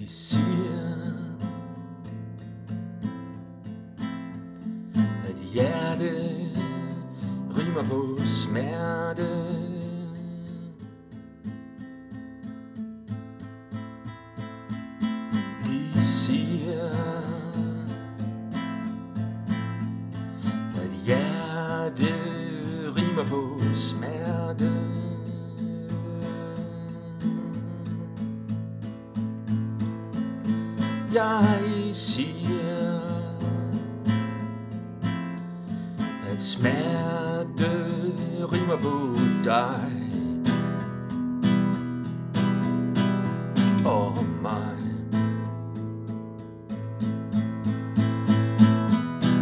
de siger At hjerte rimer på smerte. jeg siger At smerte rimer på dig. Og mig.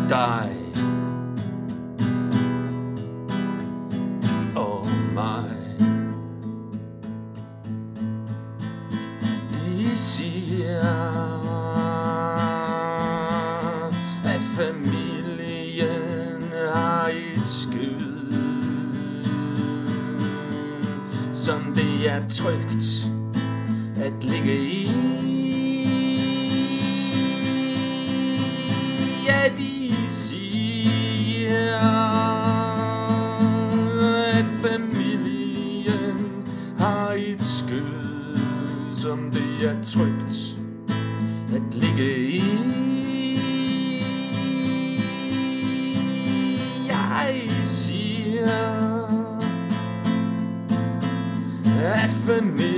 Dig. trygt at ligge i. Ja, de siger, at familien har et skød, som det er trygt at ligge i. me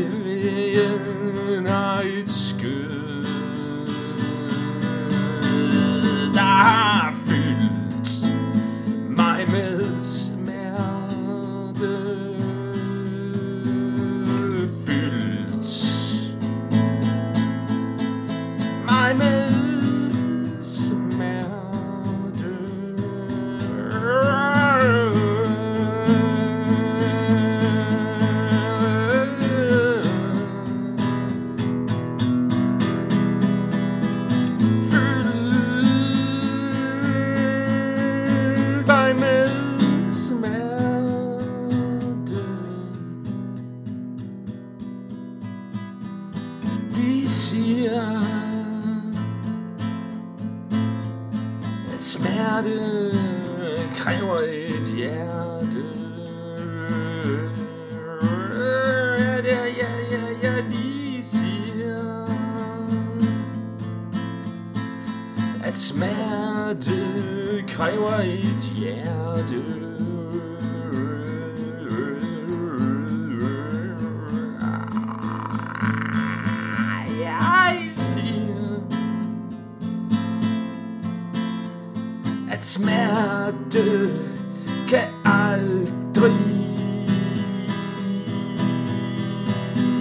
de siger. At smerte kræver et hjerte. Ja, ja, ja, ja, de siger. At smerte kræver et hjerte. at smerte kan aldrig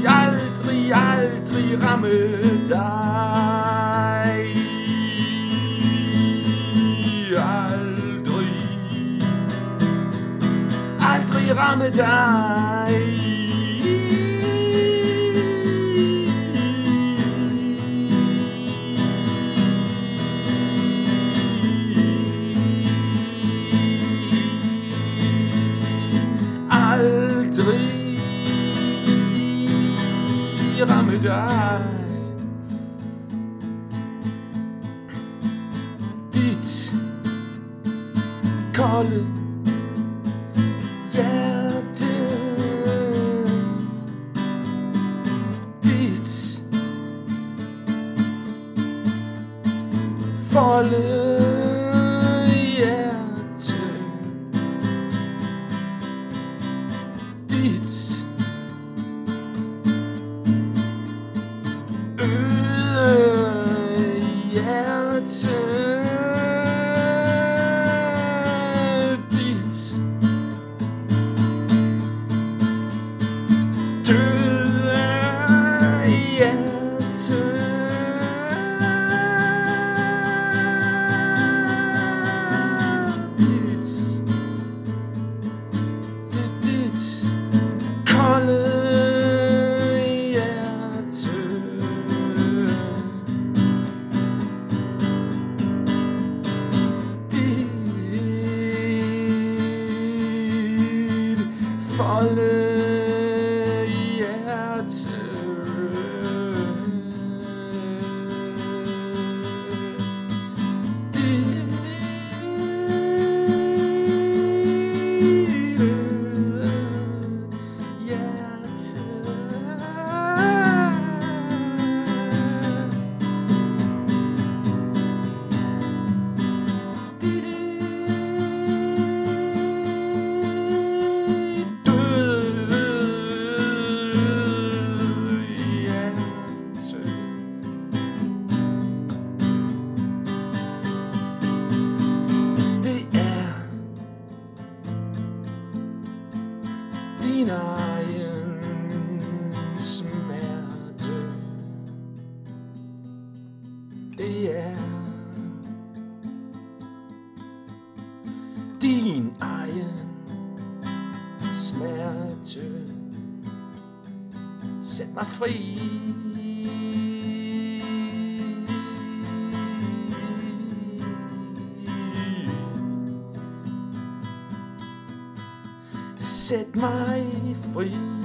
aldrig, aldrig ramme dig. Aldrig. Aldrig ramme dig. fira med dig. Dit kolde hjerte. Dit folde hjerte. Dit det er din egen smerte. Sæt mig fri. Sæt mig fri.